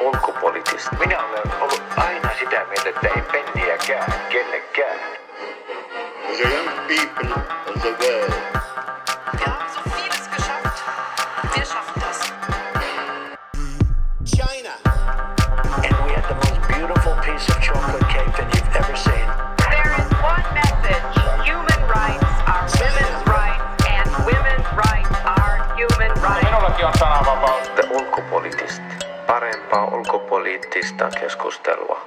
ulkopoliittista. Minä olen ollut aina sitä mieltä, että ei penniäkään kellekään. The young people of the world ulkopoliittista keskustelua.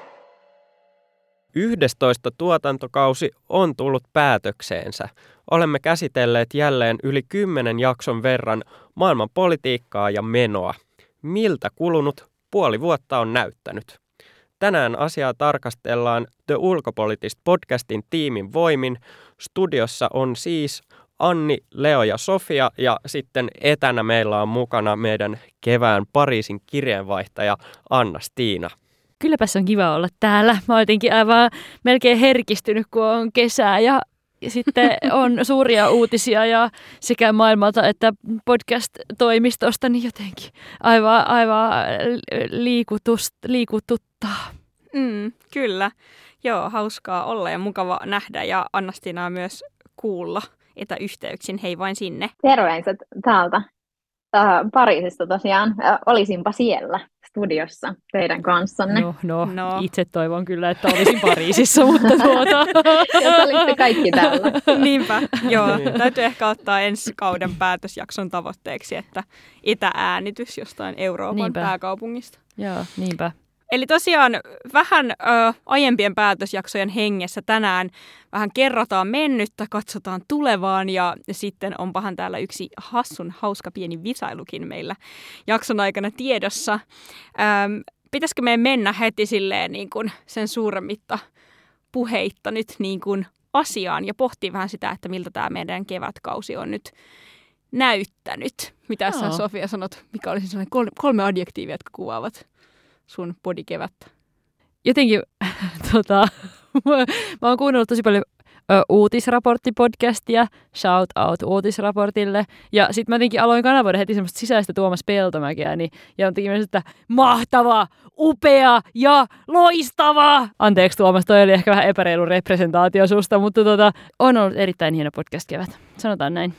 11 tuotantokausi on tullut päätökseensä. Olemme käsitelleet jälleen yli kymmenen jakson verran maailman politiikkaa ja menoa. Miltä kulunut puoli vuotta on näyttänyt? Tänään asiaa tarkastellaan The Ulkopoliittist podcastin tiimin voimin. Studiossa on siis Anni, Leo ja Sofia ja sitten etänä meillä on mukana meidän kevään Pariisin kirjeenvaihtaja Anna-Stiina. kylläpä se on kiva olla täällä. Mä oon jotenkin aivan melkein herkistynyt, kun on kesää ja sitten on suuria uutisia ja sekä maailmalta että podcast-toimistosta, niin jotenkin aivan, aivan liikutust, liikututtaa. Mm, kyllä. Joo, hauskaa olla ja mukava nähdä ja Annastinaa myös kuulla etäyhteyksin. Hei vain sinne. Terveiset täältä äh, Pariisista tosiaan. Äh, olisinpa siellä studiossa teidän kanssanne. No, no, No. itse toivon kyllä, että olisin Pariisissa, mutta tuota... Jos olitte kaikki täällä. Niinpä, joo. Täytyy ehkä ottaa ensi kauden päätösjakson tavoitteeksi, että etääänitys jostain Euroopan Niinpä. pääkaupungista. Joo, niinpä. Eli tosiaan vähän ö, aiempien päätösjaksojen hengessä tänään vähän kerrataan mennyttä, katsotaan tulevaan ja sitten onpahan täällä yksi hassun hauska pieni visailukin meillä jakson aikana tiedossa. Öm, pitäisikö meidän mennä heti silleen niin kuin sen suuremmitta puheitta nyt niin kuin asiaan ja pohtia vähän sitä, että miltä tämä meidän kevätkausi on nyt näyttänyt. Mitä sä. Sofia sanot, mikä olisi sellainen kolme, kolme adjektiivia, jotka kuvaavat sun bodikevättä? jotenkin tota, mä oon kuunnellut tosi paljon ö, uutisraporttipodcastia, shout out uutisraportille. Ja sitten mä jotenkin aloin kanavoida heti semmoista sisäistä Tuomas Peltomäkeä, niin, ja on myös, että mahtava, upea ja loistava. Anteeksi Tuomas, toi oli ehkä vähän epäreilu representaatio susta, mutta tota, on ollut erittäin hieno podcast kevät. Sanotaan näin.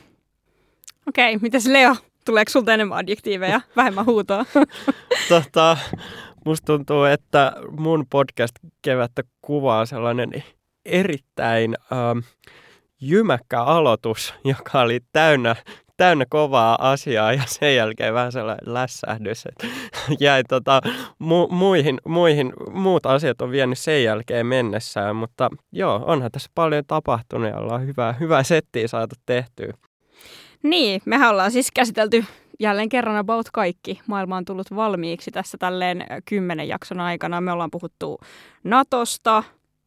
Okei, mitäs Leo? Tuleeko sulta enemmän adjektiiveja, vähemmän huutoa? Tota, musta tuntuu, että mun podcast kevättä kuvaa sellainen erittäin ähm, jymäkkä aloitus, joka oli täynnä, täynnä kovaa asiaa ja sen jälkeen vähän sellainen lässähdys. että Jäi tota, mu, muihin, muihin, muut asiat on vienyt sen jälkeen mennessään, mutta joo, onhan tässä paljon tapahtunut ja ollaan hyvää, hyvää settiä saatu tehtyä. Niin, mehän ollaan siis käsitelty jälleen kerran about kaikki. Maailma on tullut valmiiksi tässä tälleen kymmenen jakson aikana. Me ollaan puhuttu Natosta,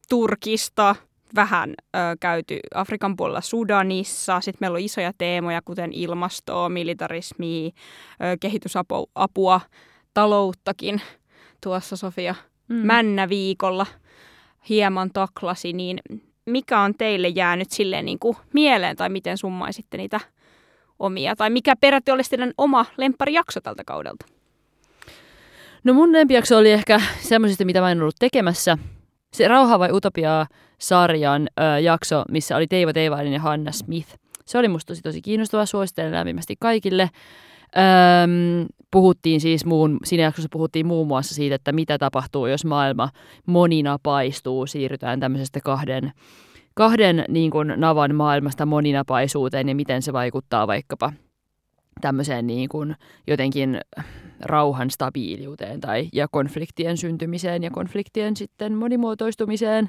Turkista, vähän ö, käyty Afrikan puolella Sudanissa. Sitten meillä on isoja teemoja, kuten ilmastoa, militarismia, ö, kehitysapua, talouttakin. Tuossa Sofia Mm. Männä viikolla hieman taklasi, niin mikä on teille jäänyt silleen niin kuin mieleen tai miten summaisitte niitä omia? Tai mikä peräti olisi teidän oma lempparijakso tältä kaudelta? No mun lempijakso oli ehkä semmoisista, mitä mä en ollut tekemässä. Se Rauha vai Utopiaa sarjan ö, jakso, missä oli Teivo Teivainen ja Hanna Smith. Se oli musta tosi tosi kiinnostava, suosittelen lämpimästi kaikille. Öm, puhuttiin siis muun, siinä jaksossa puhuttiin muun muassa siitä, että mitä tapahtuu, jos maailma moninapaistuu, siirrytään tämmöisestä kahden, kahden niin kuin navan maailmasta moninapaisuuteen ja miten se vaikuttaa vaikkapa tämmöiseen niin kuin jotenkin rauhan stabiiliuteen tai ja konfliktien syntymiseen ja konfliktien sitten monimuotoistumiseen.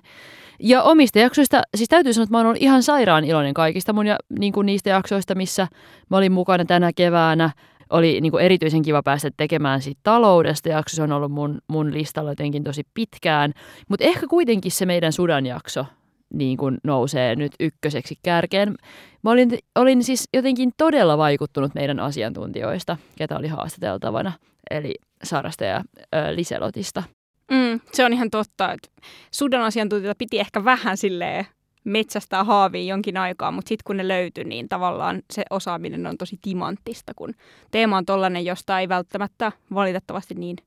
Ja omista jaksoista, siis täytyy sanoa, että mä oon ollut ihan sairaan iloinen kaikista mun ja niin kuin niistä jaksoista, missä mä olin mukana tänä keväänä. Oli niin kuin erityisen kiva päästä tekemään siitä taloudesta. Jakso se on ollut mun, mun listalla jotenkin tosi pitkään. Mutta ehkä kuitenkin se meidän Sudan jakso niin kuin nousee nyt ykköseksi kärkeen. Mä olin, olin siis jotenkin todella vaikuttunut meidän asiantuntijoista, ketä oli haastateltavana, eli Sarasta ja ö, Liselotista. Mm, se on ihan totta, että Sudan asiantuntijoita piti ehkä vähän silleen metsästää haaviin jonkin aikaa, mutta sitten kun ne löytyi, niin tavallaan se osaaminen on tosi timanttista, kun teema on tollainen, josta ei välttämättä valitettavasti niin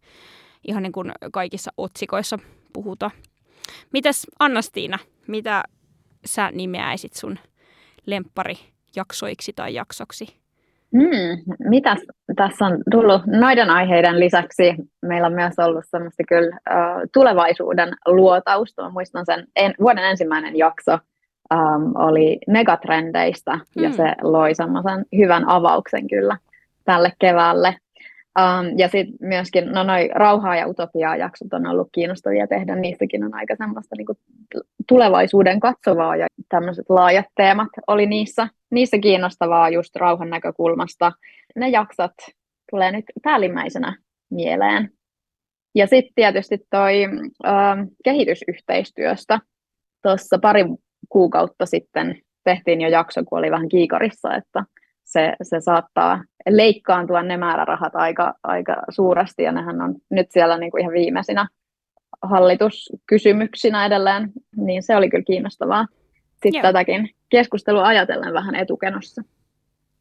ihan niin kuin kaikissa otsikoissa puhuta. Mitäs Annastiina, mitä sä nimeäisit sun lempparijaksoiksi tai jaksoksi? Mm, mitäs tässä on tullut noiden aiheiden lisäksi? Meillä on myös ollut semmoista kyllä uh, tulevaisuuden luotausta. Mä muistan sen en, vuoden ensimmäinen jakso um, oli megatrendeistä mm. ja se loi semmoisen hyvän avauksen kyllä tälle keväälle. Um, ja sitten myöskin, no noi rauhaa ja utopiaa jaksot on ollut kiinnostavia tehdä, niissäkin on aika semmoista niinku tulevaisuuden katsovaa ja tämmöiset laajat teemat oli niissä, niissä kiinnostavaa just rauhan näkökulmasta. Ne jaksot tulee nyt päällimmäisenä mieleen. Ja sitten tietysti toi um, kehitysyhteistyöstä. Tuossa pari kuukautta sitten tehtiin jo jakso, kun oli vähän kiikarissa, että se, se saattaa leikkaantua ne määrärahat aika, aika suuresti, ja nehän on nyt siellä niin kuin ihan viimeisinä hallituskysymyksinä edelleen, niin se oli kyllä kiinnostavaa. Sitten Joo. tätäkin keskustelua ajatellen vähän etukenossa.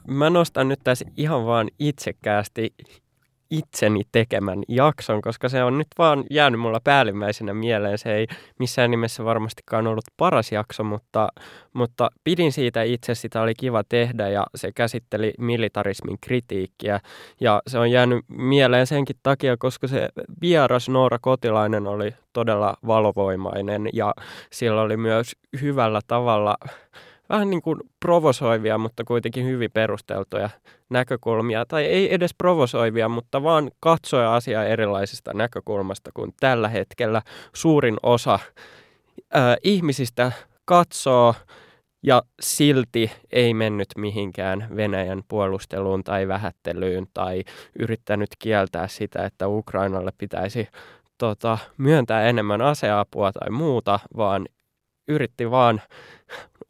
Mä nostan nyt tässä ihan vaan itsekkäästi itseni tekemän jakson, koska se on nyt vaan jäänyt mulla päällimmäisenä mieleen. Se ei missään nimessä varmastikaan ollut paras jakso, mutta, mutta pidin siitä itse, sitä oli kiva tehdä ja se käsitteli militarismin kritiikkiä. Ja se on jäänyt mieleen senkin takia, koska se vieras Noora Kotilainen oli todella valovoimainen ja sillä oli myös hyvällä tavalla vähän niin kuin provosoivia, mutta kuitenkin hyvin perusteltuja näkökulmia. Tai ei edes provosoivia, mutta vaan katsoa asiaa erilaisesta näkökulmasta, kun tällä hetkellä suurin osa ää, ihmisistä katsoo ja silti ei mennyt mihinkään Venäjän puolusteluun tai vähättelyyn tai yrittänyt kieltää sitä, että Ukrainalle pitäisi tota, myöntää enemmän aseapua tai muuta, vaan yritti vaan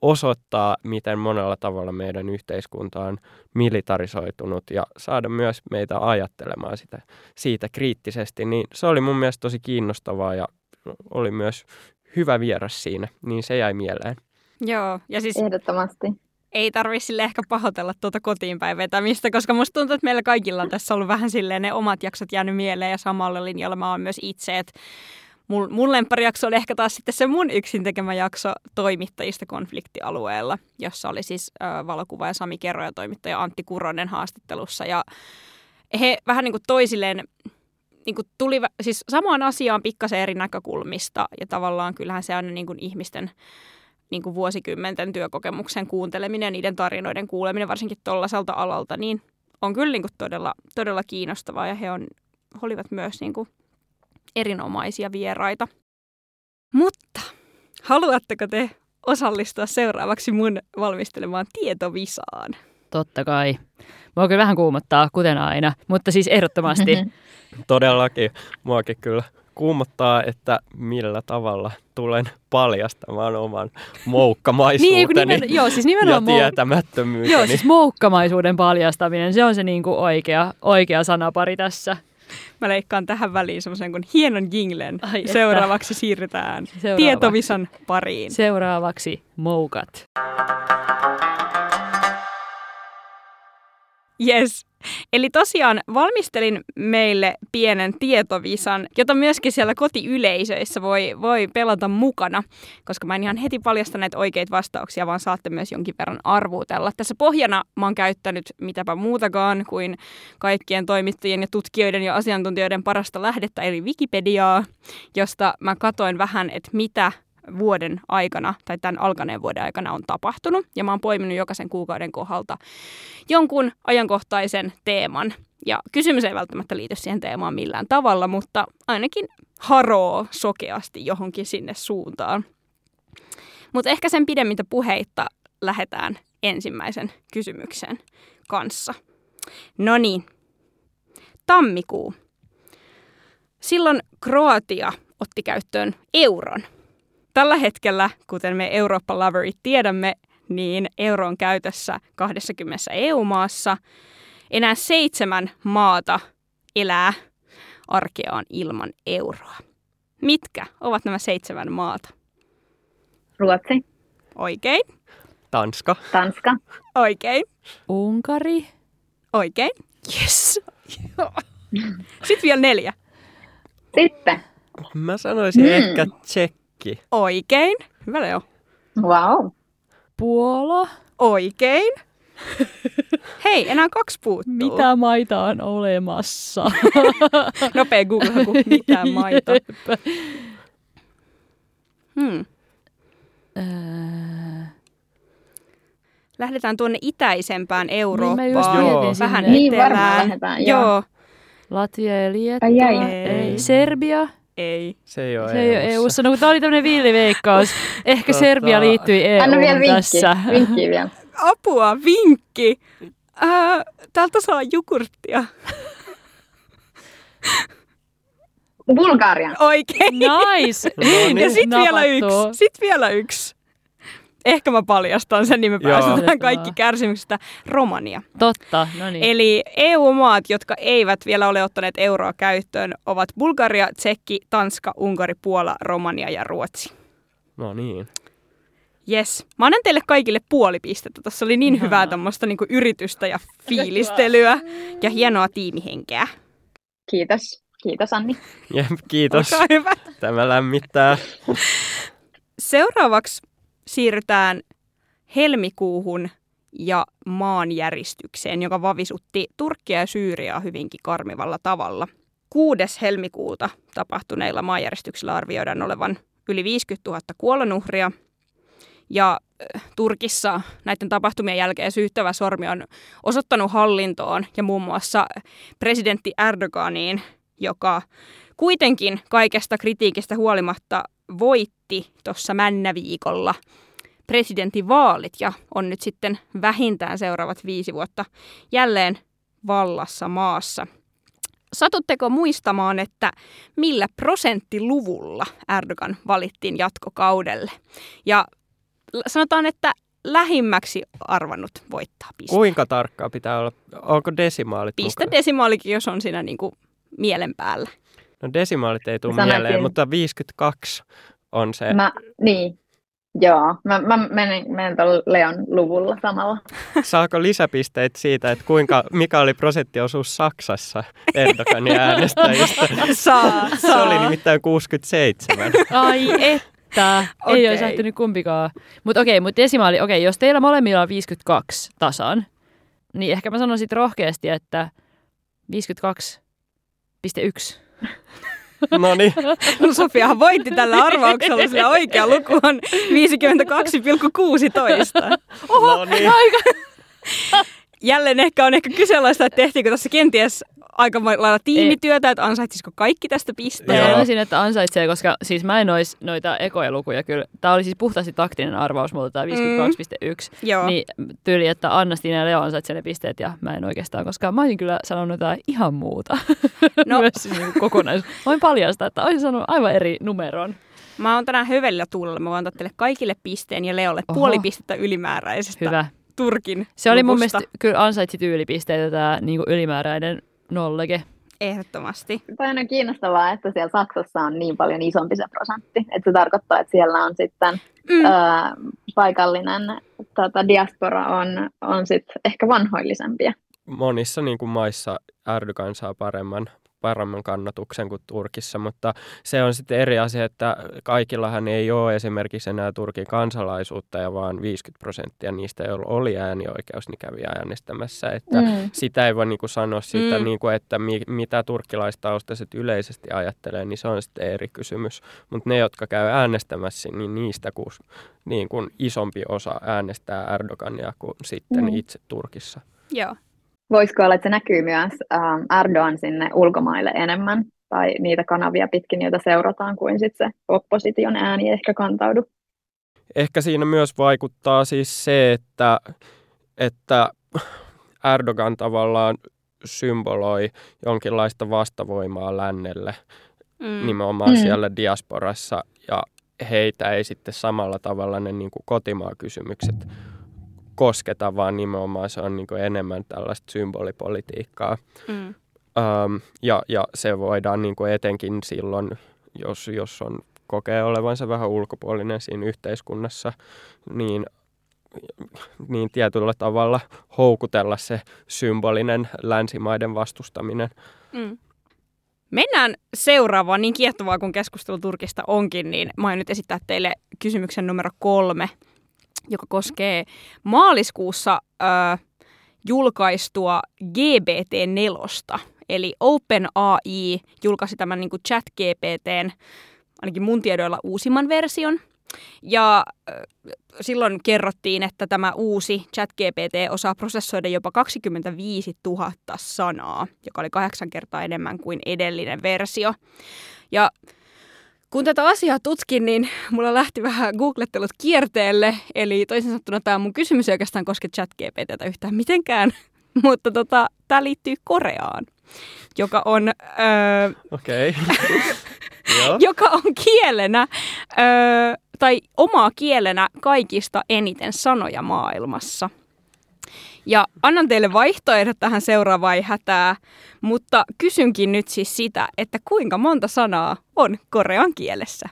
osoittaa, miten monella tavalla meidän yhteiskunta on militarisoitunut ja saada myös meitä ajattelemaan sitä, siitä kriittisesti, niin se oli mun mielestä tosi kiinnostavaa ja oli myös hyvä vieras siinä, niin se jäi mieleen. Joo, ja siis Ehdottomasti. ei tarvitse sille ehkä pahoitella tuota kotiinpäin vetämistä, koska musta tuntuu, että meillä kaikilla on tässä ollut vähän silleen ne omat jaksot jäänyt mieleen ja samalla linjalla mä oon myös itse, että mun, mun lempparijakso oli ehkä taas sitten se mun yksin tekemä jakso toimittajista konfliktialueella, jossa oli siis äh, valokuvaaja Sami Kerro ja toimittaja Antti Kuronen haastattelussa. Ja he vähän niin kuin toisilleen niin kuin tuli siis samaan asiaan pikkasen eri näkökulmista ja tavallaan kyllähän se on niin kuin ihmisten niin kuin vuosikymmenten työkokemuksen kuunteleminen ja niiden tarinoiden kuuleminen varsinkin tuollaiselta alalta, niin on kyllä niin kuin todella, todella kiinnostavaa ja he on, olivat myös niin kuin erinomaisia vieraita. Mutta haluatteko te osallistua seuraavaksi mun valmistelemaan tietovisaan? Totta kai. Mua kyllä vähän kuumottaa, kuten aina, mutta siis ehdottomasti. Todellakin. Muakin kyllä kuumottaa, että millä tavalla tulen paljastamaan oman moukkamaisuuteni niin, joo, siis ja tietämättömyyteni. Joo, siis moukkamaisuuden paljastaminen, se on se niinku oikea, oikea sanapari tässä. Mä leikkaan tähän väliin semmoisen kuin hienon jinglen. Ai Seuraavaksi että. siirrytään Seuraavaksi. tietovisan pariin. Seuraavaksi moukat. Yes. Eli tosiaan valmistelin meille pienen tietovisan, jota myöskin siellä kotiyleisöissä voi, voi pelata mukana, koska mä en ihan heti paljasta näitä oikeita vastauksia, vaan saatte myös jonkin verran arvuutella. Tässä pohjana mä oon käyttänyt mitäpä muutakaan kuin kaikkien toimittajien ja tutkijoiden ja asiantuntijoiden parasta lähdettä, eli Wikipediaa, josta mä katoin vähän, että mitä vuoden aikana tai tämän alkaneen vuoden aikana on tapahtunut. Ja mä oon poiminut jokaisen kuukauden kohdalta jonkun ajankohtaisen teeman. Ja kysymys ei välttämättä liity siihen teemaan millään tavalla, mutta ainakin haroo sokeasti johonkin sinne suuntaan. Mutta ehkä sen pidemmittä puheitta lähdetään ensimmäisen kysymyksen kanssa. No niin, tammikuu. Silloin Kroatia otti käyttöön euron – Tällä hetkellä, kuten me Eurooppa-loverit tiedämme, niin euro on käytössä 20 EU-maassa. Enää seitsemän maata elää arkeaan ilman euroa. Mitkä ovat nämä seitsemän maata? Ruotsi. Oikein. Tanska. Tanska. Oikein. Unkari. Oikein. Yes. Sitten vielä neljä. Sitten. Mä sanoisin Mm. ehkä tsekki. Oikein. Hyvä Leo. Wow. Puola. Oikein. Hei, enää kaksi puuttuu. Mitä maita on olemassa? Nopea Google-haku. Mitä maita. Hmm. Öö, Lähdetään tuonne itäisempään Niin mä Eurooppaan. just Joo. Vähän. Niin varmaan etelään. lähdetään, joo. Joo. Latvia ja Liettua. Ai ai. Ei. Serbia. Ei. Se ei ole Se ei ole EU:ssa. EU-ssa. No kun tää oli tämmönen villiveikkaus. Ehkä Tota- Serbia liittyi EU Anna vielä vinkki. tässä. Vinkki vielä. Apua, vinkki. Ää, täältä saa jogurttia. Bulgaria. Oikein. Nice. No niin. Ja sit vielä yksi. Sit vielä yksi. Ehkä mä paljastan sen, niin me päästetään kaikki kärsimyksestä. Romania. Totta, no niin. Eli EU-maat, jotka eivät vielä ole ottaneet euroa käyttöön, ovat Bulgaria, Tsekki, Tanska, Unkari, Puola, Romania ja Ruotsi. No niin. Yes. Mä annan teille kaikille puoli pistettä. Tuossa oli niin Ihanaa. hyvää tämmöistä niinku yritystä ja fiilistelyä ja hienoa tiimihenkeä. Kiitos. Kiitos Anni. Jep, kiitos. Olkaa hyvä. Tämä lämmittää. Seuraavaksi siirrytään helmikuuhun ja maanjäristykseen, joka vavisutti Turkkia ja Syyriaa hyvinkin karmivalla tavalla. 6. helmikuuta tapahtuneilla maanjäristyksillä arvioidaan olevan yli 50 000 kuolonuhria. Ja äh, Turkissa näiden tapahtumien jälkeen syyttävä sormi on osoittanut hallintoon ja muun muassa presidentti Erdoganiin, joka kuitenkin kaikesta kritiikistä huolimatta voitti tuossa männäviikolla presidentin vaalit ja on nyt sitten vähintään seuraavat viisi vuotta jälleen vallassa maassa. Satutteko muistamaan, että millä prosenttiluvulla Erdogan valittiin jatkokaudelle? Ja sanotaan, että lähimmäksi arvannut voittaa piste. Kuinka tarkkaa pitää olla? Onko desimaalit Piste mukana? desimaalikin, jos on siinä niin kuin mielen päällä. No desimaalit ei tule Sanoisin- mieleen, mutta 52 on se. Mä, niin. Joo, mä, mä menen, menen tuolla Leon luvulla samalla. Saako lisäpisteet siitä, että kuinka, mikä oli prosenttiosuus Saksassa Erdoganin äänestäjistä? Saa, Se saa. oli nimittäin 67. Ai että. Ei olisi lähtenyt kumpikaan. Mutta okei, mutta desimaali, okei, jos teillä molemmilla on 52 tasan, niin ehkä mä sanoisin rohkeasti, että 52,1. No niin, No Sofiahan voitti tällä arvauksella, sillä oikea luku on 52,16. no niin. Jälleen ehkä on ehkä kyseenalaista, että tehtiinkö tässä kenties aika lailla tiimityötä, että ansaitsisiko kaikki tästä Mä pisteen. Joo. sanoisin, että ansaitsee, koska siis mä en ois noita ekoja lukuja kyllä. Tämä oli siis puhtaasti taktinen arvaus multa, tämä 52,1. Joo. Niin tyyli, että Anna, Stina ja Leo ansaitsee ne pisteet ja mä en oikeastaan, koska mä olisin kyllä sanonut jotain ihan muuta. No. Myös siis niin kokonaisuus. Voin paljastaa, että olisin sanonut aivan eri numeron. Mä oon tänään hövellä tuulella. Mä voin antaa teille kaikille pisteen ja Leolle Oho. puoli pistettä ylimääräisestä Hyvä. Turkin Se oli mun luvusta. mielestä, kyllä ansaitsi tyylipisteitä tämä niin ylimääräinen nollege. Ehdottomasti. Toi on kiinnostavaa, että siellä Saksassa on niin paljon isompi se prosentti. Että se tarkoittaa, että siellä on sitten Mm. ö, paikallinen tota, diaspora on, on sitten ehkä vanhoillisempia. Monissa niin kuin maissa Erdogan saa paremman, paremman kannatuksen kuin Turkissa, mutta se on sitten eri asia, että kaikillahan ei ole esimerkiksi enää Turkin kansalaisuutta ja vaan 50 prosenttia niistä, joilla oli äänioikeus, niin kävi äänestämässä. Että Mm. sitä ei voi niin kuin sanoa sitä, Mm. niin kuin, että mi, mitä turkkilaistaustaiset yleisesti ajattelee, niin se on sitten eri kysymys. Mutta ne, jotka käy äänestämässä, niin niistä kus, niin kuin isompi osa äänestää Erdogania kuin sitten Mm. itse Turkissa. Joo. Voisiko olla, että se näkyy myös ähm, Erdogan sinne ulkomaille enemmän, tai niitä kanavia pitkin, joita seurataan, kuin sitten se opposition ääni ehkä kantaudu. Ehkä siinä myös vaikuttaa siis se, että, että Erdogan tavallaan symboloi jonkinlaista vastavoimaa lännelle Mm. nimenomaan Mm. siellä diasporassa ja heitä ei sitten samalla tavalla ne niin kuin kotimaakysymykset kosketa, vaan nimenomaan se on niin kuin enemmän tällaista symbolipolitiikkaa. Mm. Ähm, ja, ja se voidaan niin kuin etenkin silloin, jos, jos on kokee olevansa vähän ulkopuolinen siinä yhteiskunnassa, niin, niin tietyllä tavalla houkutella se symbolinen länsimaiden vastustaminen. Mm. Mennään seuraavaan, niin kiehtovaa kuin keskustelu Turkista onkin, niin mä aion nyt esittää teille kysymyksen numero kolme, joka koskee maaliskuussa äh, julkaistua GPT-4. Eli OpenAI julkaisi tämän niin kuin chat-GPTn, ainakin mun tiedoilla uusimman version. Ja äh, silloin kerrottiin, että tämä uusi ChatGPT osaa prosessoida jopa 25 000 sanaa, joka oli kahdeksan kertaa enemmän kuin edellinen versio. Ja kun tätä asiaa tutkin, niin mulla lähti vähän googlettelut kierteelle, eli toisin sanottuna tämä mun kysymys ei oikeastaan koske ChatGPTtä yhtään mitenkään, mutta tota, tämä liittyy Koreaan, joka on... Öö. Joo. joka on kielenä öö, tai omaa kielenä kaikista eniten sanoja maailmassa. Ja annan teille vaihtoehdot tähän seuraavaan ei hätää, mutta kysynkin nyt siis sitä, että kuinka monta sanaa on korean kielessä?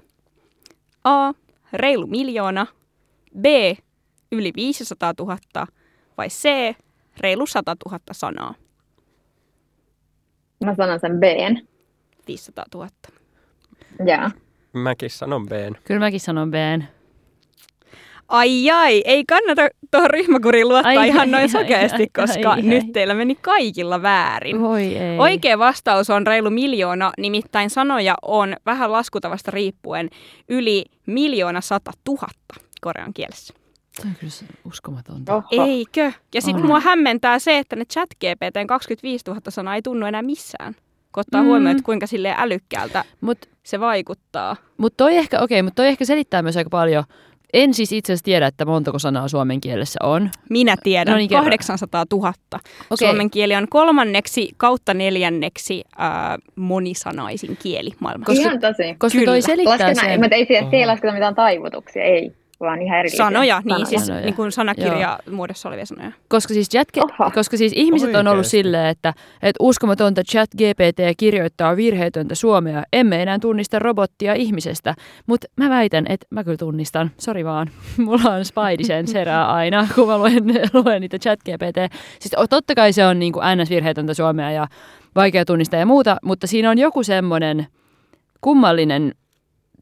A. Reilu miljoona. B. Yli 500 000. Vai C. Reilu 100 000 sanaa. Mä sanon sen Bn. 500 000. Jaa. Mäkin sanon B. Kyllä mäkin sanon Bn. Ai ai, ei kannata tuohon ryhmäkuriin luottaa Ai, ihan ai, noin ai, sokeasti, ai, koska ai, nyt ai. teillä meni kaikilla väärin. Voi ei. Oikea vastaus on reilu miljoona, nimittäin sanoja on vähän laskutavasta riippuen yli miljoona sata tuhatta korean kielessä. Se on kyllä uskomatonta. Oho. Eikö? Ja sitten mua hämmentää se, että ne chat GPTn 25 000 sanaa ei tunnu enää missään. Kun ottaa Mm. huomioon, että kuinka silleen älykkäältä Mutta se vaikuttaa. mut toi, ehkä, okay, mut toi ehkä selittää myös aika paljon. En siis itse asiassa tiedä, että montako sanaa suomen kielessä on. Minä tiedän, No niin, kerro. 800 000. Okei. Suomen kieli on kolmanneksi kautta neljänneksi äh, monisanaisin kieli maailmassa. Koska- Ihan tosi. Koska Kyllä. toi selittää sen. mutta ei, siellä- Oho. ei lasketa mitään taivutuksia, ei, vaan ihan erillisiä Sanoja, niin siis Sanoja. niin kuin sanakirja muodossa olevia sanoja. Koska siis, chat, Oho. koska siis ihmiset on ollut silleen, että, että uskomatonta chat GPT kirjoittaa virheetöntä suomea. Emme enää tunnista robottia ihmisestä. Mutta mä väitän, että mä kyllä tunnistan. Sori vaan. Mulla on Spidey sen serää aina, kun mä luen, luen niitä chat GPT. Siis totta kai se on niin kuin ns-virheetöntä suomea ja vaikea tunnistaa ja muuta, mutta siinä on joku semmoinen kummallinen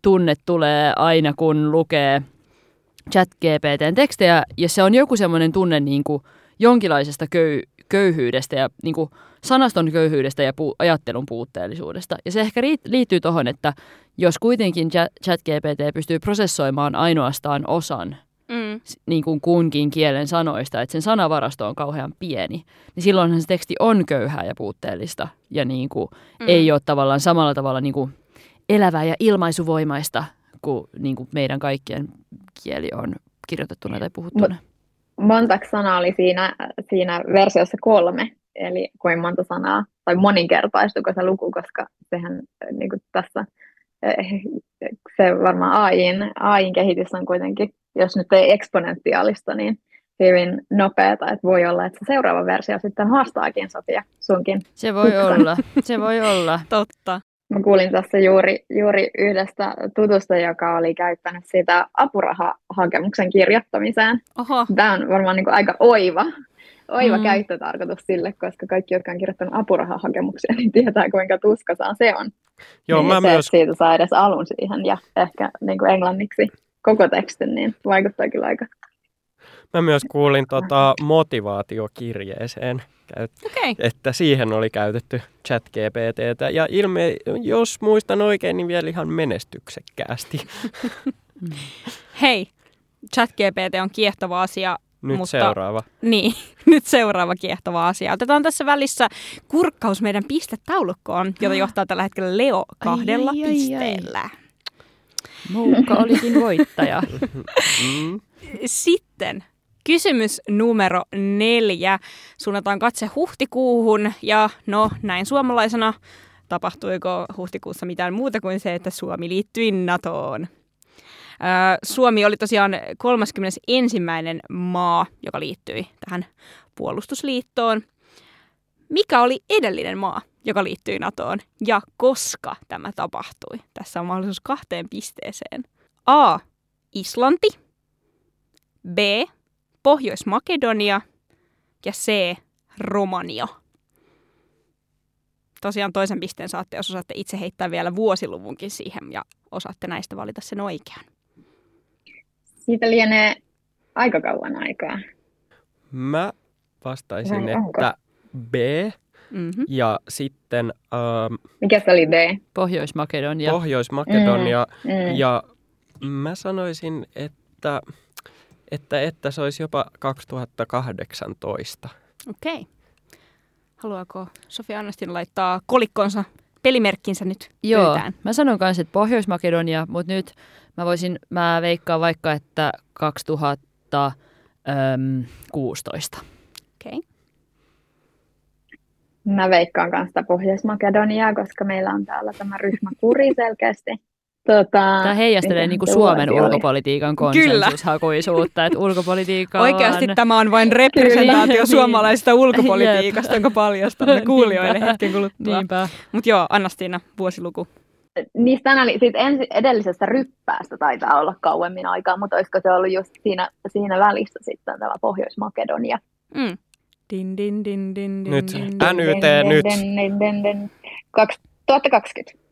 tunne tulee aina, kun lukee chat GPTn tekstejä, ja se on joku semmoinen tunne niin kuin jonkinlaisesta köy- köyhyydestä ja niin kuin sanaston köyhyydestä ja pu- ajattelun puutteellisuudesta. Ja se ehkä riit- liittyy tuohon, että jos kuitenkin chat- chat GPT pystyy prosessoimaan ainoastaan osan Mm. niin kuin kunkin kielen sanoista, että sen sanavarasto on kauhean pieni, niin silloinhan se teksti on köyhää ja puutteellista ja niin kuin Mm. ei ole tavallaan samalla tavalla niin kuin elävää ja ilmaisuvoimaista kuin, niin kuin meidän kaikkien kieli on kirjoitettuna tai puhuttuna. Montako sanaa oli siinä, siinä versiossa kolme? Eli kuinka monta sanaa, tai moninkertaistuiko se luku, koska sehän äh, niin kuin tässä, eh, se varmaan AIin, AIin kehitys on kuitenkin, jos nyt ei eksponentiaalista, niin hyvin nopeata, että voi olla, että se seuraava versio sitten haastaakin Sofia sunkin. Se voi olla, se voi olla. Totta. Mä kuulin tässä juuri, juuri yhdestä tutusta, joka oli käyttänyt sitä apurahahakemuksen kirjoittamiseen. Oho. Tämä on varmaan niin kuin aika oiva, oiva Mm. käyttötarkoitus sille, koska kaikki, jotka on kirjoittanut apurahahakemuksia, niin tietää, kuinka tuskasaa se on. Joo, niin mä se, myös että siitä saa edes alun siihen ja ehkä niin kuin englanniksi koko tekstin, niin vaikuttaa kyllä aika. Mä myös kuulin tota motivaatiokirjeeseen, käyt- Okei. että siihen oli käytetty chat GPTtä. Ja ilme, jos muistan oikein, niin vielä ihan menestyksekkäästi. Hei, ChatGPT on kiehtova asia. Nyt Mutta- seuraava. Niin, nyt seuraava kiehtova asia. Otetaan tässä välissä kurkkaus meidän pistetaulukkoon, jota johtaa tällä hetkellä Leo kahdella ai, ai, ai. pisteellä. Moukka olikin voittaja. Mm. Sitten kysymys numero neljä. Suunnataan katse huhtikuuhun ja no näin suomalaisena tapahtuiko huhtikuussa mitään muuta kuin se, että Suomi liittyi NATOon. Suomi oli tosiaan 31. maa, joka liittyi tähän puolustusliittoon. Mikä oli edellinen maa, joka liittyi NATOon ja koska tämä tapahtui? Tässä on mahdollisuus kahteen pisteeseen. A. Islanti. B. Pohjois-Makedonia ja C. Romania. tosiaan toisen pisteen saatte, jos osaatte itse heittää vielä vuosiluvunkin siihen ja osaatte näistä valita sen oikean. Siitä lienee aika kauan aikaa. Mä vastaisin, Vai onko? että B Mm-hmm. ja sitten ähm, Mikä se oli B? Pohjois-Makedonia. Pohjois-Makedonia Mm, mm. ja mä sanoisin, että, että, että se olisi jopa 2018. Okei. Haluaako Sofia Annastin laittaa kolikkonsa, pelimerkkinsä nyt Joo, pöytään? mä sanon kanssa, että Pohjois-Makedonia, mutta nyt mä voisin, mä veikkaan vaikka, että 2016. Okei. Mä veikkaan kanssa Pohjois-Makedoniaa, koska meillä on täällä tämä ryhmä kuri selkeästi. Tota, Tämä heijastelee niin kuin Suomen oli? ulkopolitiikan konsensushakuisuutta, että ulkopolitiikka Oikeasti on... tämä on vain representaatio Kyllä. suomalaisesta ulkopolitiikasta, jonka paljastamme kuulijoille hetken kuluttua. Niinpä. Mutta joo, Annastiina, vuosiluku. Niistä aina, siitä ensi, edellisestä ryppäästä taitaa olla kauemmin aikaa, mutta olisiko se ollut just siinä, siinä välissä sitten tämä Pohjois-Makedonia? Mm. Din, din, din, din, din, Nyt. din. NYT nyt. Den. 2020.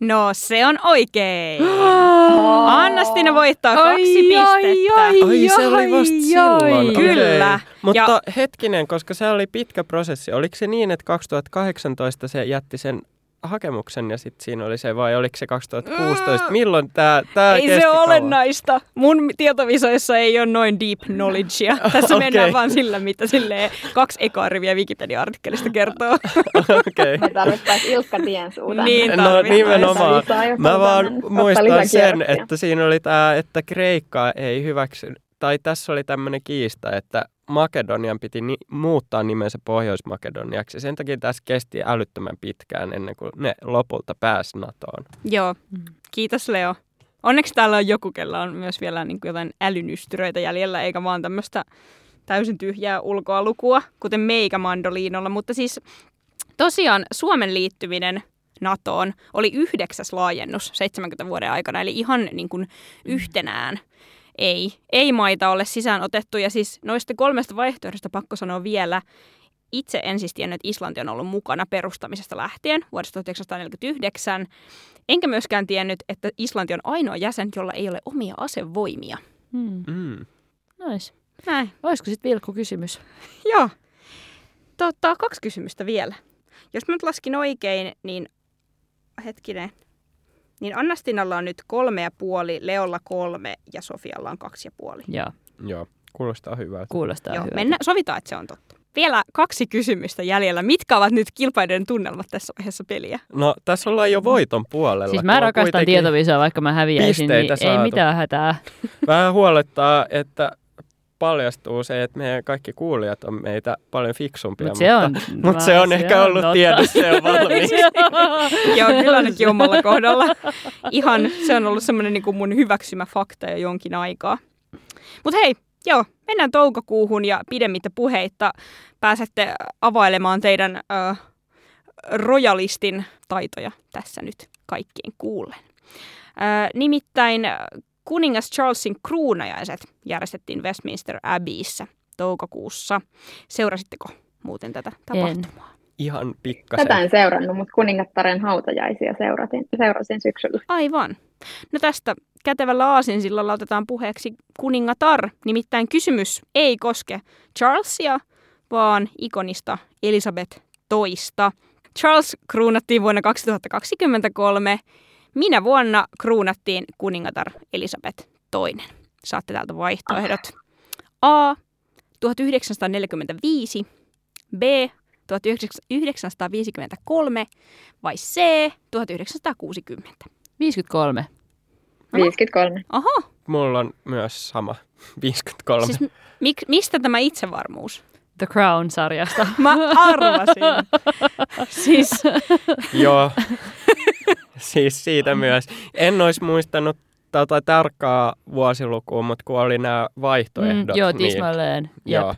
No, se on oikein. Annastiina voittaa kaksi Ai, pistettä. ai, Ai, se oli vasta silloin. Kyllä. Okei. Mutta Ja- hetkinen, koska se oli pitkä prosessi. Oliko se niin, että 2018 se jätti sen hakemuksen ja sitten siinä oli se, vai oliko se 2016? Milloin tämä tää Ei kesti se ole kauan? olennaista. Mun tietovisoissa ei ole noin deep knowledgea. Tässä Okei. mennään vaan sillä, mitä silleen kaksi ekaa riviä Wikipedia-artikkelista kertoo. Okei. Me tarvittaisiin Ilkka Tiensuuta. Niin No nimenomaan. Mä vaan muistan sen, että siinä oli tämä, että Kreikka ei hyväksy, tai tässä oli tämmöinen kiista, että Makedonian piti ni- muuttaa nimensä Pohjois-Makedoniaksi. Sen takia tässä kesti älyttömän pitkään ennen kuin ne lopulta pääsi NATOon. Joo, kiitos Leo. Onneksi täällä on joku, kella on myös vielä niin kuin jotain älynystyröitä jäljellä, eikä vaan tämmöistä täysin tyhjää ulkoa lukua, kuten meikä mandoliinolla. Mutta siis tosiaan Suomen liittyminen NATOon oli yhdeksäs laajennus 70 vuoden aikana, eli ihan niin kuin yhtenään ei, ei maita ole sisään otettu. Ja siis noista kolmesta vaihtoehdosta pakko sanoa vielä, itse en siis tiennyt, että Islanti on ollut mukana perustamisesta lähtien vuodesta 1949. Enkä myöskään tiennyt, että Islanti on ainoa jäsen, jolla ei ole omia asevoimia. Hmm. Mm. Nice. Näin. Olisiko sitten Vilkku kysymys? Joo. Tota, kaksi kysymystä vielä. Jos mä nyt laskin oikein, niin hetkinen. Niin Annastinalla on nyt kolme ja puoli, Leolla kolme ja Sofialla on kaksi ja puoli. Joo, Joo, kuulostaa hyvältä. kuulostaa Joo, hyvältä. mennä, sovitaan, että se on totta. Vielä kaksi kysymystä jäljellä. Mitkä ovat nyt kilpailijoiden tunnelmat tässä vaiheessa peliä? No, tässä ollaan jo voiton puolella. Siis mä rakastan tietovisaa, vaikka mä häviäisin, niin ei saatu. mitään hätää. Vähän huolettaa, että paljastuu se, että meidän kaikki kuulijat on meitä paljon fiksumpia. Mutta se on, mutta mä- se on ehkä ollut totta. tiedossa jo valmiiksi. Joo, kyllä ainakin omalla kohdalla. Ihan, se on ollut semmoinen niin kuin mun hyväksymä fakta jo jonkin aikaa. Mutta hei, joo, mennään toukokuuhun ja pidemmittä puheitta pääsette availemaan teidän äh, rojalistin taitoja tässä nyt kaikkien kuullen. Äh, nimittäin kuningas Charlesin kruunajaiset järjestettiin Westminster Abbeyssä toukokuussa. Seurasitteko muuten tätä tapahtumaa? Ihan pikkasen. Tätä en seurannut, mutta kuningattaren hautajaisia seurasin, seurasin syksyllä. Aivan. No tästä kätevällä aasinsillalla otetaan puheeksi kuningatar. Nimittäin kysymys ei koske Charlesia, vaan ikonista Elisabeth toista. Charles kruunattiin vuonna 2023. Minä vuonna kruunattiin kuningatar Elisabeth toinen. Saatte täältä vaihtoehdot. A. 1945, B. 1953 vai C. 1960. 53. 53. Aha, Mulla on myös sama. 53. siis mik, mistä tämä itsevarmuus? The Crown-sarjasta. Mä arvasin. siis, Joo. siis siitä myös. En olisi muistanut tota tarkkaa vuosilukua, mutta kun oli nämä vaihtoehdot. Mm, joo, niin, tismalleen. Jep. Joo.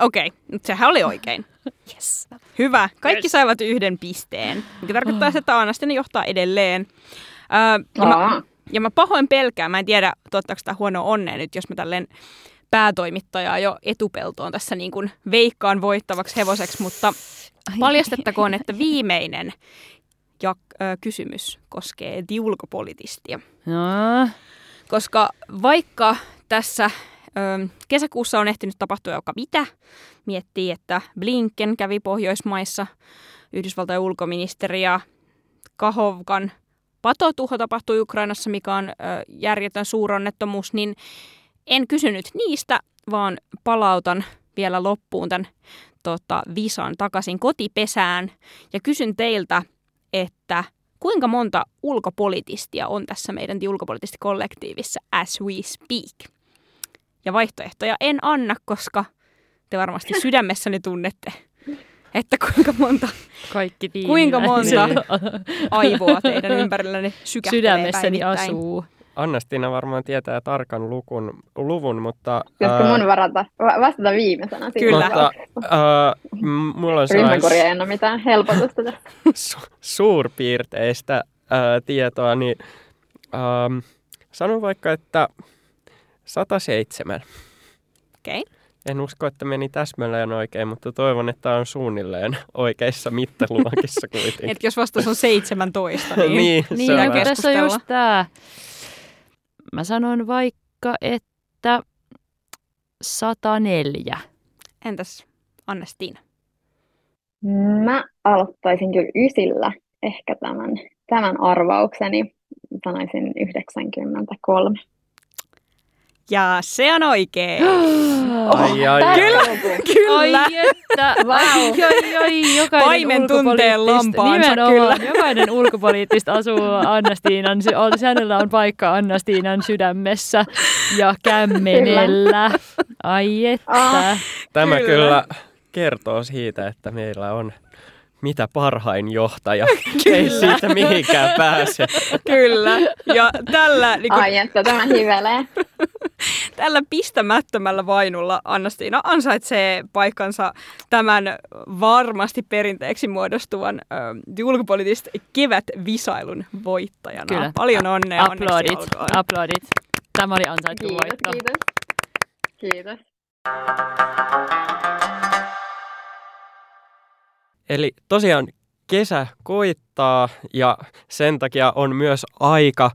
okei, okay, mutta sehän oli oikein. Yes. Hyvä. Kaikki yes. saivat yhden pisteen, mikä tarkoittaa, että Anastinen johtaa edelleen. Öö, ja, mä, ja mä pahoin pelkään, mä en tiedä, tuottaako sitä huono onnea nyt, jos mä tälleen päätoimittajaa jo etupeltoon tässä niin kuin veikkaan voittavaksi hevoseksi, mutta paljastettakoon, että viimeinen kysymys koskee ulkopolitistia. No, Koska vaikka tässä ö, kesäkuussa on ehtinyt tapahtua joka mitä, miettii, että Blinken kävi Pohjoismaissa, Yhdysvaltain ulkoministeri ja Kahovkan patotuho tapahtui Ukrainassa, mikä on ö, järjetön suuronnettomuus, niin en kysynyt niistä, vaan palautan vielä loppuun tämän tota, visan takaisin kotipesään ja kysyn teiltä, että kuinka monta ulkopolitistia on tässä meidän ulkopolitisti-kollektiivissa as we speak? Ja vaihtoehtoja en anna, koska te varmasti sydämessäni tunnette, että kuinka monta kaikki. Kuinka monta aivoa teidän ympärillänne sykähtelee Sydämessäni päivittäin. asuu. Anna-Stiina varmaan tietää tarkan lukun, luvun, mutta... Pitäisikö ää, mun varata, va- vastata viimeisenä? Kyllä. Mutta ää, mulla on sellainen Ryhmäkuri ei ole mitään helpotusta su- suurpiirteistä ää, tietoa, niin ähm, sanon vaikka, että 107. Okei. En usko, että meni täsmälleen oikein, mutta toivon, että on suunnilleen oikeissa mittaluokissa kuitenkin. Et jos vastaus on 17, niin, niin, Niin, se on tässä on just tää. Mä sanon vaikka, että 104. entäs Anne-Stiina? Mä aloittaisin kyllä ysillä ehkä tämän, tämän arvaukseni. Sanoisin 93. Ja se on oikein. Ai, ai, ai. Kyllä. Kyllä. Ai että, Vau. ai, ai, ai, jokainen Paimen tuntee ulkopoliittista- lampaansa, nimenomaan, jokainen ulkopoliittista asuu Anna-Stiinan, hänellä on paikka Anna-Stiinan sydämessä ja kämmenellä. Ai että. Ah. Tämä Kyllä. kyllä. kertoo siitä, että meillä on mitä parhain johtaja. Ei siitä mihinkään pääse. Kyllä. Ja tällä, niin kuin, Ai että tämä hivelee. Tällä pistämättömällä vainulla Anna-Stiina ansaitsee paikkansa tämän varmasti perinteeksi muodostuvan ö, ulkopoliittista kevätvisailun voittajana. Kyllä. Paljon onnea. Aplodit, aplodit. Tämä oli ansaittu Kiitos, voitto. kiitos. Kiitos. Eli tosiaan kesä koittaa ja sen takia on myös aika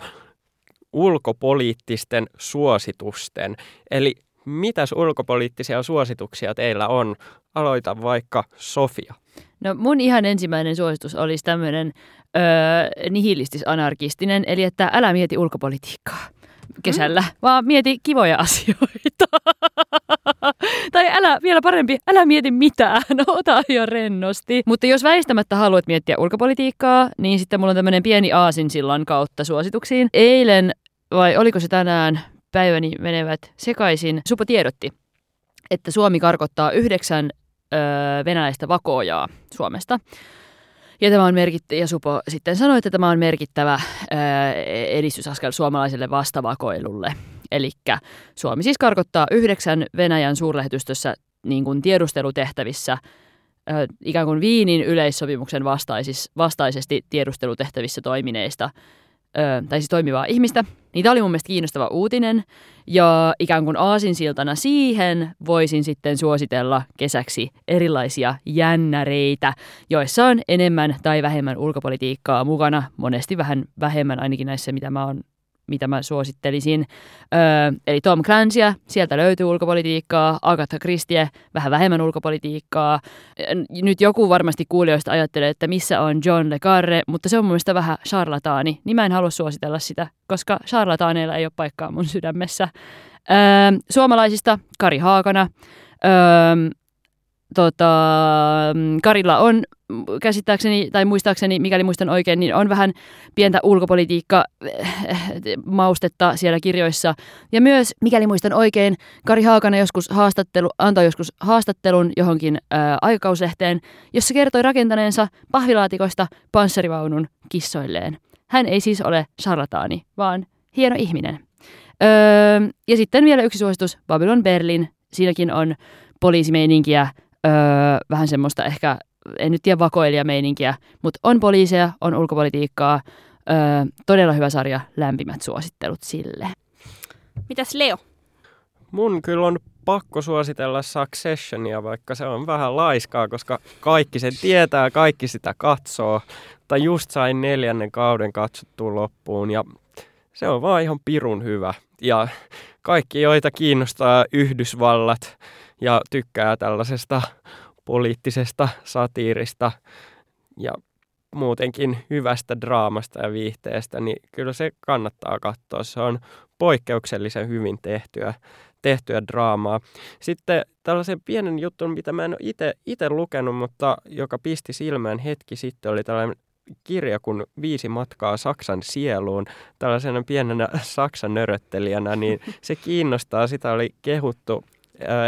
ulkopoliittisten suositusten. Eli mitäs ulkopoliittisia suosituksia teillä on? Aloita vaikka Sofia. No mun ihan ensimmäinen suositus olisi tämmöinen öö, nihilistis-anarkistinen, eli että älä mieti ulkopolitiikkaa kesällä, mm. vaan mieti kivoja asioita. tai älä, vielä parempi, älä mieti mitään, ota jo rennosti. Mutta jos väistämättä haluat miettiä ulkopolitiikkaa, niin sitten mulla on tämmöinen pieni aasinsillan kautta suosituksiin. Eilen, vai oliko se tänään, päiväni menevät sekaisin, Supo tiedotti, että Suomi karkottaa yhdeksän öö, venäläistä vakoojaa Suomesta. Ja tämä on merkittä, ja Supo sitten sanoi, että tämä on merkittävä öö, edistysaskel suomalaiselle vastavakoilulle. Eli Suomi siis karkottaa yhdeksän Venäjän suurlähetystössä niin kuin tiedustelutehtävissä ö, ikään kuin Viinin yleissopimuksen vastaisis, vastaisesti tiedustelutehtävissä toimineista, ö, tai siis toimivaa ihmistä. Niin tämä oli mun mielestä kiinnostava uutinen, ja ikään kuin aasinsiltana siihen voisin sitten suositella kesäksi erilaisia jännäreitä, joissa on enemmän tai vähemmän ulkopolitiikkaa mukana, monesti vähän vähemmän ainakin näissä, mitä mä oon mitä mä suosittelisin. Öö, eli Tom Clancyä, sieltä löytyy ulkopolitiikkaa, Agatha Christie, vähän vähemmän ulkopolitiikkaa. Nyt joku varmasti kuulijoista ajattelee, että missä on John Le Carre, mutta se on mun mielestä vähän charlataani, niin mä en halua suositella sitä, koska charlataaneilla ei ole paikkaa mun sydämessä. Öö, suomalaisista Kari Haakana. Öö, tota, Karilla on käsittääkseni, tai muistaakseni, mikäli muistan oikein, niin on vähän pientä ulkopolitiikka maustetta siellä kirjoissa. Ja myös, mikäli muistan oikein, Kari Haakana joskus haastattelu, antoi joskus haastattelun johonkin ää, aikakauslehteen, jossa kertoi rakentaneensa pahvilaatikoista panssarivaunun kissoilleen. Hän ei siis ole charlataani, vaan hieno ihminen. Öö, ja sitten vielä yksi suositus, Babylon Berlin. Siinäkin on poliisimeininkiä, öö, vähän semmoista ehkä, en nyt tiedä vakoilijameininkiä, mutta on poliiseja, on ulkopolitiikkaa. Öö, todella hyvä sarja, lämpimät suosittelut sille. Mitäs Leo? Mun kyllä on pakko suositella Successionia, vaikka se on vähän laiskaa, koska kaikki sen tietää, kaikki sitä katsoo. Tai just sain neljännen kauden katsottua loppuun ja se on vaan ihan pirun hyvä. Ja kaikki, joita kiinnostaa Yhdysvallat ja tykkää tällaisesta poliittisesta satiirista ja muutenkin hyvästä draamasta ja viihteestä, niin kyllä se kannattaa katsoa. Se on poikkeuksellisen hyvin tehtyä, tehtyä draamaa. Sitten tällaisen pienen jutun, mitä mä en ole itse lukenut, mutta joka pisti silmään hetki sitten, oli tällainen kirja kuin Viisi matkaa Saksan sieluun. Tällaisena pienenä Saksan nöröttelijänä, niin se kiinnostaa. Sitä oli kehuttu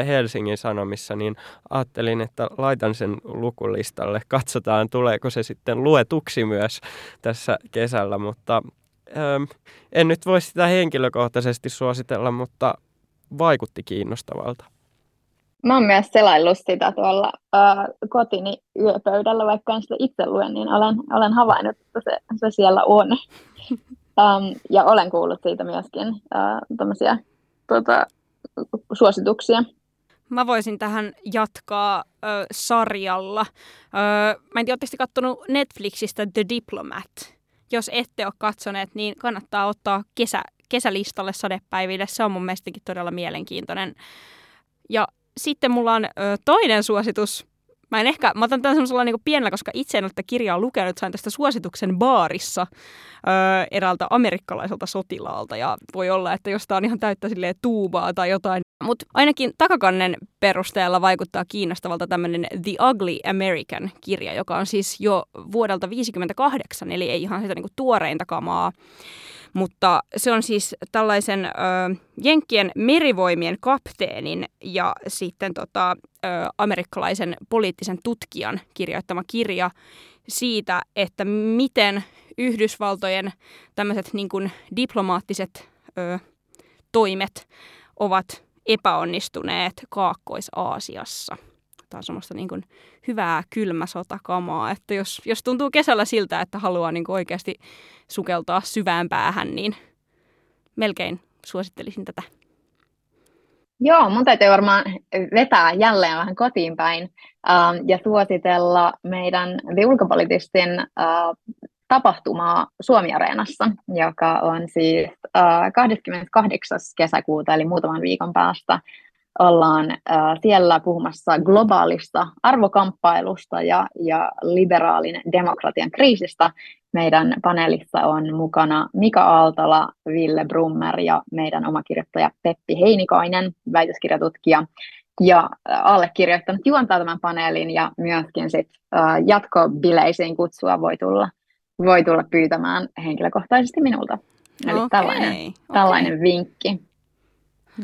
Helsingin Sanomissa, niin ajattelin, että laitan sen lukulistalle. Katsotaan, tuleeko se sitten luetuksi myös tässä kesällä, mutta ähm, en nyt voi sitä henkilökohtaisesti suositella, mutta vaikutti kiinnostavalta. Mä oon myös selaillut sitä tuolla äh, kotini yöpöydällä, vaikka en sitä itse luen, niin olen, olen havainnut, että se, se siellä on. um, ja olen kuullut siitä myöskin äh, tuota, suosituksia. Mä voisin tähän jatkaa ö, sarjalla. Ö, mä en tiedä, katsonut Netflixistä The Diplomat? Jos ette ole katsoneet, niin kannattaa ottaa kesä, kesälistalle sadepäiville. Se on mun mielestäkin todella mielenkiintoinen. Ja sitten mulla on ö, toinen suositus. Mä en ehkä, mä otan tämän semmoisella niin pienellä, koska itse en ole tätä kirjaa lukenut, sain tästä suosituksen baarissa ö, eräältä amerikkalaiselta sotilaalta. Ja voi olla, että jos tää on ihan täyttä silleen tuubaa tai jotain. Mutta ainakin takakannen perusteella vaikuttaa kiinnostavalta tämmöinen The Ugly American-kirja, joka on siis jo vuodelta 1958, eli ei ihan sitä niinku tuoreinta kamaa. Mutta se on siis tällaisen ö, Jenkkien merivoimien kapteenin ja sitten tota, ö, amerikkalaisen poliittisen tutkijan kirjoittama kirja siitä, että miten Yhdysvaltojen tämmöiset niin kuin diplomaattiset ö, toimet ovat epäonnistuneet Kaakkois-Aasiassa. Tämä on semmoista niin kuin hyvää kylmäsotakamaa, että jos, jos tuntuu kesällä siltä, että haluaa niin kuin oikeasti sukeltaa syvään päähän, niin melkein suosittelisin tätä. Joo, mun täytyy varmaan vetää jälleen vähän kotiin päin äh, ja suositella meidän The Ulkopolitistin äh, tapahtumaa Suomi-areenassa, joka on siis äh, 28. kesäkuuta, eli muutaman viikon päästä. Ollaan äh, siellä puhumassa globaalista arvokamppailusta ja, ja liberaalin demokratian kriisistä. Meidän paneelissa on mukana Mika Aaltola, Ville Brummer ja meidän oma kirjoittaja Peppi Heinikainen, väitöskirjatutkija ja allekirjoittanut juontaa tämän paneelin ja myöskin sit, äh, jatkobileisiin kutsua voi tulla voi tulla pyytämään henkilökohtaisesti minulta. Eli okay, tällainen, okay. tällainen vinkki.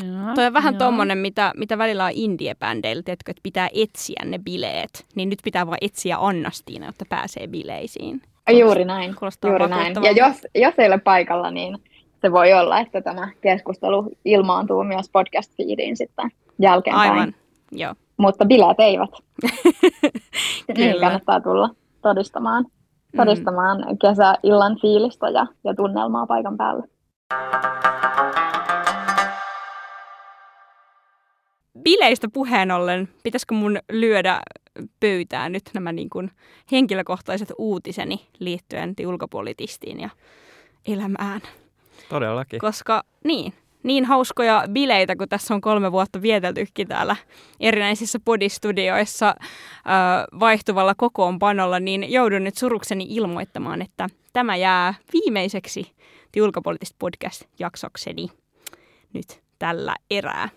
Joo, Toi on vähän joo. tommonen, mitä, mitä välillä on indie-bändeillä, että pitää etsiä ne bileet. Niin nyt pitää vaan etsiä Annastiina, jotta pääsee bileisiin. Juuri näin. Juuri näin. Ja jos, jos ei ole paikalla, niin se voi olla, että tämä keskustelu ilmaantuu myös podcast-feediin sitten jälkeenpäin. Aivan, joo. Mutta bileet eivät. niin kannattaa tulla todistamaan todistamaan mm. kesäillan fiilistä ja, ja tunnelmaa paikan päällä. Bileistä puheen ollen, pitäisikö mun lyödä pöytään nyt nämä niin kuin henkilökohtaiset uutiseni liittyen ulkopolitistiin ja elämään? Todellakin. Koska niin, niin hauskoja bileitä, kun tässä on kolme vuotta vieteltykin täällä erinäisissä podistudioissa äh, vaihtuvalla kokoonpanolla, niin joudun nyt surukseni ilmoittamaan, että tämä jää viimeiseksi ulkopoliittista podcast-jaksokseni nyt tällä erää.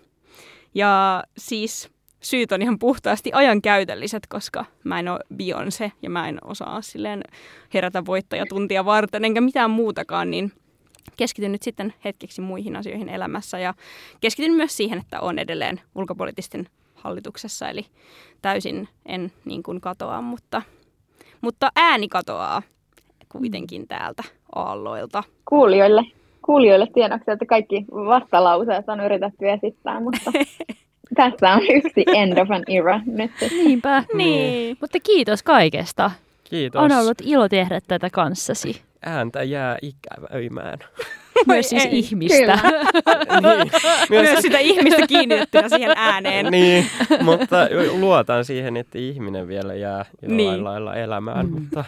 Ja siis syyt on ihan puhtaasti ajankäytölliset, koska mä en ole Beyoncé ja mä en osaa silleen herätä voittajatuntia varten enkä mitään muutakaan, niin keskityn nyt sitten hetkeksi muihin asioihin elämässä ja keskityn myös siihen, että on edelleen ulkopoliittisten hallituksessa, eli täysin en niin kuin katoa, mutta, mutta ääni katoaa kuitenkin täältä aalloilta. Kuulijoille, kuulijoille tiedoksi, että kaikki vastalauseet on yritetty esittää, mutta tässä on yksi end of an era nyt. Niinpä. Niin. Mutta kiitos kaikesta. Kiitos. On ollut ilo tehdä tätä kanssasi ääntä jää ikävöimään. Myös siis ei, ihmistä. Niin, Myös sitä ihmistä kiinnitettynä siihen ääneen. niin, mutta luotan siihen, että ihminen vielä jää jollain Niin. lailla elämään, Mm. mutta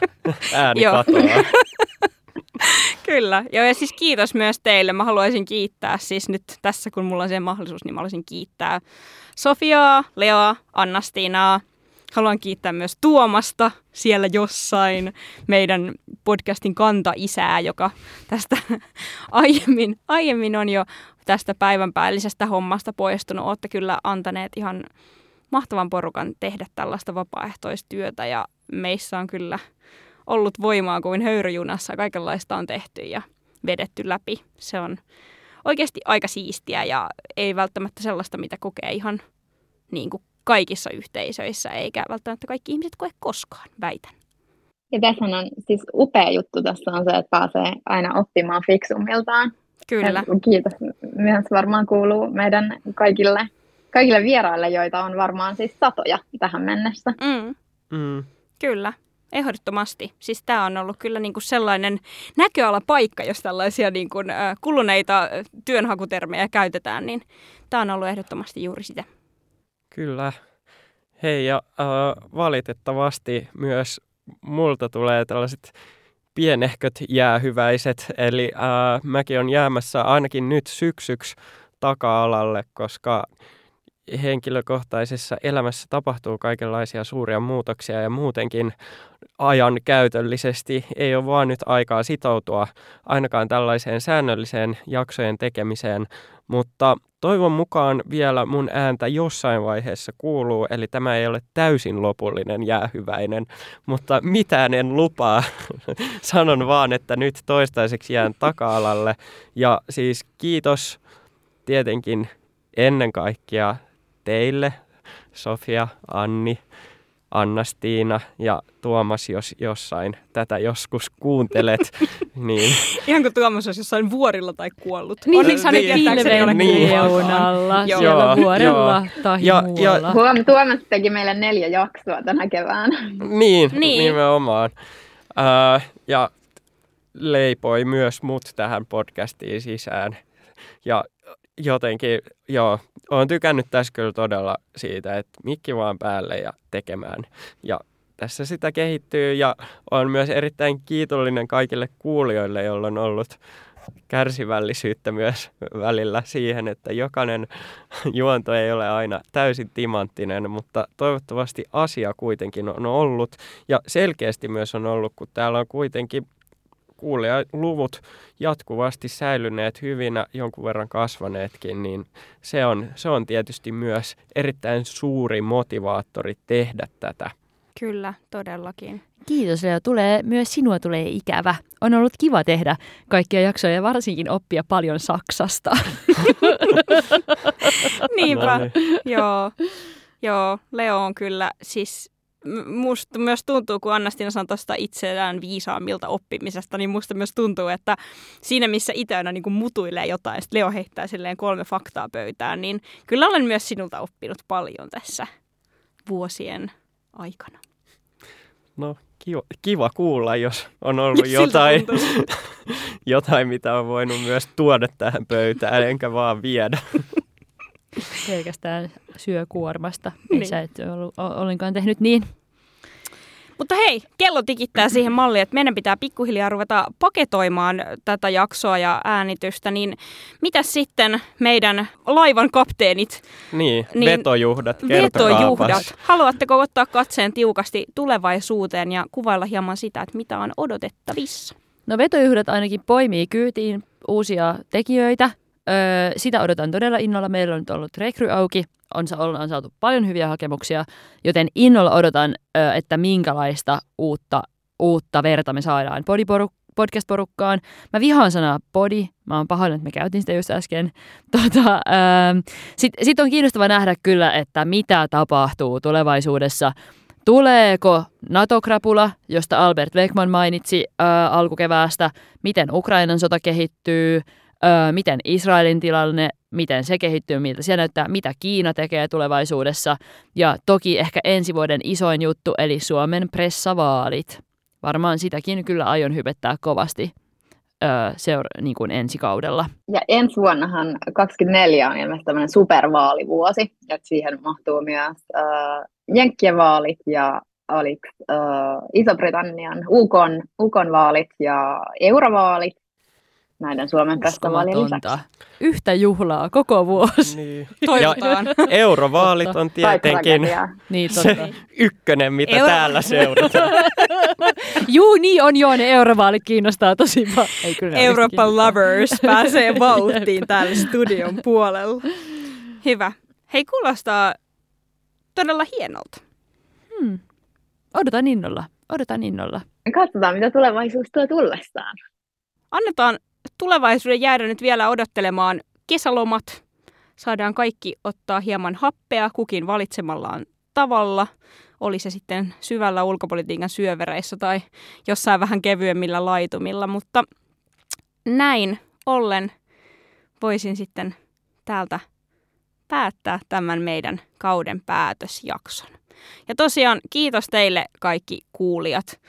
ääni katoaa. Kyllä. Joo, ja siis kiitos myös teille. Mä haluaisin kiittää siis nyt tässä, kun mulla on se mahdollisuus, niin mä haluaisin kiittää Sofiaa, Leoa, Annastinaa. Haluan kiittää myös Tuomasta siellä jossain, meidän podcastin kanta-isää, joka tästä aiemmin, aiemmin on jo tästä päivänpäällisestä hommasta poistunut. Olette kyllä antaneet ihan mahtavan porukan tehdä tällaista vapaaehtoistyötä ja meissä on kyllä ollut voimaa kuin höyryjunassa. Kaikenlaista on tehty ja vedetty läpi. Se on oikeasti aika siistiä ja ei välttämättä sellaista, mitä kokee ihan niin kuin kaikissa yhteisöissä, eikä välttämättä kaikki ihmiset koe koskaan, väitän. Ja tässä on siis upea juttu tässä on se, että pääsee aina oppimaan fiksummiltaan. Kyllä. Ja kiitos myös varmaan kuuluu meidän kaikille, kaikille vieraille, joita on varmaan siis satoja tähän mennessä. Mm, Mm. kyllä. Ehdottomasti. Siis tämä on ollut kyllä niinku sellainen näköalapaikka, jos tällaisia niinku, äh, kuluneita työnhakutermejä käytetään, niin tämä on ollut ehdottomasti juuri sitä. Kyllä. Hei, ja äh, valitettavasti myös multa tulee tällaiset pienehköt jäähyväiset, eli äh, mäkin on jäämässä ainakin nyt syksyksi taka-alalle, koska henkilökohtaisessa elämässä tapahtuu kaikenlaisia suuria muutoksia ja muutenkin ajan käytöllisesti ei ole vaan nyt aikaa sitoutua ainakaan tällaiseen säännölliseen jaksojen tekemiseen, mutta toivon mukaan vielä mun ääntä jossain vaiheessa kuuluu, eli tämä ei ole täysin lopullinen jäähyväinen, mutta mitään en lupaa. Sanon vaan, että nyt toistaiseksi jään taka-alalle ja siis kiitos tietenkin ennen kaikkea teille, Sofia, Anni, Anna-Stiina ja Tuomas, jos jossain tätä joskus kuuntelet, niin Ihan kuin Tuomas olisi jossain vuorilla tai kuollut. Niin, Onneksi niin. Niin. Pilven reunalla, Joo. siellä vuorella tai Ja- ja-. Huom, Tuomas teki meille neljä jaksoa tänä keväänä. niin, Niin. nimenomaan. Ää, ja leipoi myös mut tähän podcastiin sisään. Ja jotenkin, joo, olen tykännyt tässä kyllä todella siitä, että mikki vaan päälle ja tekemään. Ja tässä sitä kehittyy ja olen myös erittäin kiitollinen kaikille kuulijoille, joilla on ollut kärsivällisyyttä myös välillä siihen, että jokainen juonto ei ole aina täysin timanttinen, mutta toivottavasti asia kuitenkin on ollut. Ja selkeästi myös on ollut, kun täällä on kuitenkin kuulijaluvut jatkuvasti säilyneet hyvinä, jonkun verran kasvaneetkin, niin se on, se on tietysti myös erittäin suuri motivaattori tehdä tätä. Kyllä, todellakin. Kiitos Leo, tulee, myös sinua tulee ikävä. On ollut kiva tehdä kaikkia jaksoja ja varsinkin oppia paljon Saksasta. Niinpä. No niin. Joo. Joo, Leo on kyllä siis musta myös tuntuu, kun Annastina sanoi tuosta itseään viisaammilta oppimisesta, niin musta myös tuntuu, että siinä missä itse aina niin kuin mutuilee jotain, sitten Leo heittää silleen kolme faktaa pöytään, niin kyllä olen myös sinulta oppinut paljon tässä vuosien aikana. No kiva, kiva kuulla, jos on ollut jotain, jotain, mitä on voinut myös tuoda tähän pöytään, enkä vaan viedä. Pelkästään syökuormasta. Niin. Niin. Sä et ollut, ollenkaan tehnyt niin. Mutta hei, kello tikittää siihen malliin, että meidän pitää pikkuhiljaa ruveta paketoimaan tätä jaksoa ja äänitystä, niin mitä sitten meidän laivan kapteenit, Niin, Niin, vetojuhdat, vetojuhdat, haluatteko ottaa katseen tiukasti tulevaisuuteen ja kuvailla hieman sitä, että mitä on odotettavissa? No vetojuhdat ainakin poimii kyytiin uusia tekijöitä. Öö, sitä odotan todella innolla. Meillä on nyt ollut rekry auki. On, ollaan saatu paljon hyviä hakemuksia, joten innolla odotan, öö, että minkälaista uutta, uutta verta me saadaan podcast-porukkaan. Mä vihaan sanaa podi. Mä oon pahoillani, että me käytin sitä just äsken. Tota, Sitten sit on kiinnostava nähdä kyllä, että mitä tapahtuu tulevaisuudessa. Tuleeko NATO-krapula, josta Albert Beckman mainitsi ää, alkukeväästä, miten Ukrainan sota kehittyy, ää, miten Israelin tilanne, miten se kehittyy, miltä se näyttää, mitä Kiina tekee tulevaisuudessa ja toki ehkä ensi vuoden isoin juttu eli Suomen pressavaalit. Varmaan sitäkin kyllä aion hypettää kovasti. ö, seura- niin kuin ensi kaudella. Ja ensi vuonnahan 24 on ilmeisesti tämmöinen supervaalivuosi, että siihen mahtuu myös äh, Jenkkien vaalit ja oliko äh, Iso-Britannian UKon, UKon vaalit ja eurovaalit näiden Suomen festivaalien lisäksi. Yhtä juhlaa koko vuosi. Niin. Toivotaan. Ja eurovaalit on tietenkin. Niin, se totta. ykkönen, mitä Euro- täällä seurataan. Juu, niin on joo, ne eurovaalit kiinnostaa tosi paljon. Kiinnostaa. Lovers pääsee vauhtiin täällä studion puolella. Hyvä. Hei, kuulostaa todella hienolta. Hmm. Odotan innolla. Odotan innolla. Katsotaan, mitä tulevaisuus tuo tullessaan. Annetaan tulevaisuuden jäädä nyt vielä odottelemaan kesälomat. Saadaan kaikki ottaa hieman happea kukin valitsemallaan tavalla. Oli se sitten syvällä ulkopolitiikan syövereissä tai jossain vähän kevyemmillä laitumilla, mutta näin ollen voisin sitten täältä päättää tämän meidän kauden päätösjakson. Ja tosiaan kiitos teille kaikki kuulijat.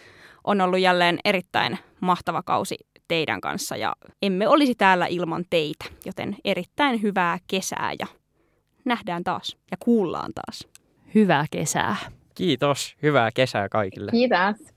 On ollut jälleen erittäin mahtava kausi teidän kanssa ja emme olisi täällä ilman teitä, joten erittäin hyvää kesää ja nähdään taas ja kuullaan taas. Hyvää kesää. Kiitos. Hyvää kesää kaikille. Kiitos.